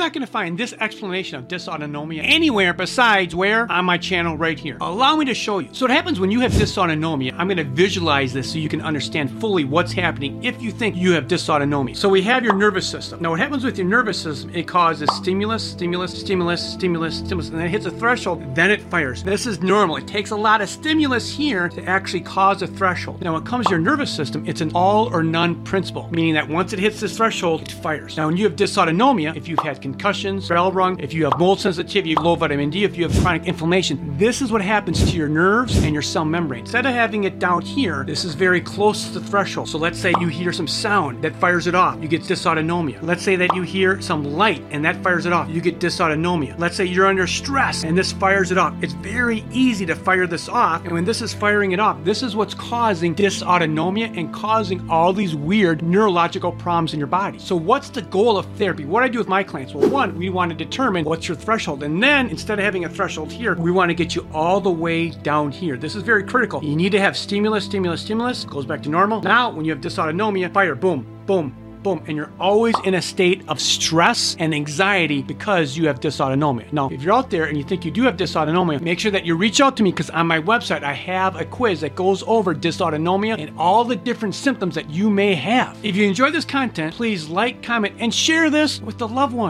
not going to find this explanation of dysautonomia anywhere besides where? On my channel right here. Allow me to show you. So what happens when you have dysautonomia, I'm going to visualize this so you can understand fully what's happening if you think you have dysautonomia. So we have your nervous system. Now what happens with your nervous system, it causes stimulus, stimulus, stimulus, stimulus, stimulus, and then it hits a threshold, then it fires. This is normal. It takes a lot of stimulus here to actually cause a threshold. Now when it comes to your nervous system, it's an all or none principle, meaning that once it hits this threshold, it fires. Now when you have dysautonomia, if you've had concussions, bell rung, if you have mold sensitivity, low vitamin D, if you have chronic inflammation, this is what happens to your nerves and your cell membrane. Instead of having it down here, this is very close to the threshold. So let's say you hear some sound that fires it off, you get dysautonomia. Let's say that you hear some light and that fires it off, you get dysautonomia. Let's say you're under stress and this fires it off. It's very easy to fire this off, and when this is firing it off, this is what's causing dysautonomia and causing all these weird neurological problems in your body. So, what's the goal of therapy? What I do with my clients? Well, one, we want to determine what's your threshold, and then instead of having a threshold here, we want to get you all the way down here. This is very critical. You need to have stimulus, stimulus, stimulus, goes back to normal. Now, when you have dysautonomia, fire, boom, boom, boom, and you're always in a state of stress and anxiety because you have dysautonomia. Now, if you're out there and you think you do have dysautonomia, make sure that you reach out to me because on my website I have a quiz that goes over dysautonomia and all the different symptoms that you may have. If you enjoy this content, please like, comment, and share this with a loved one.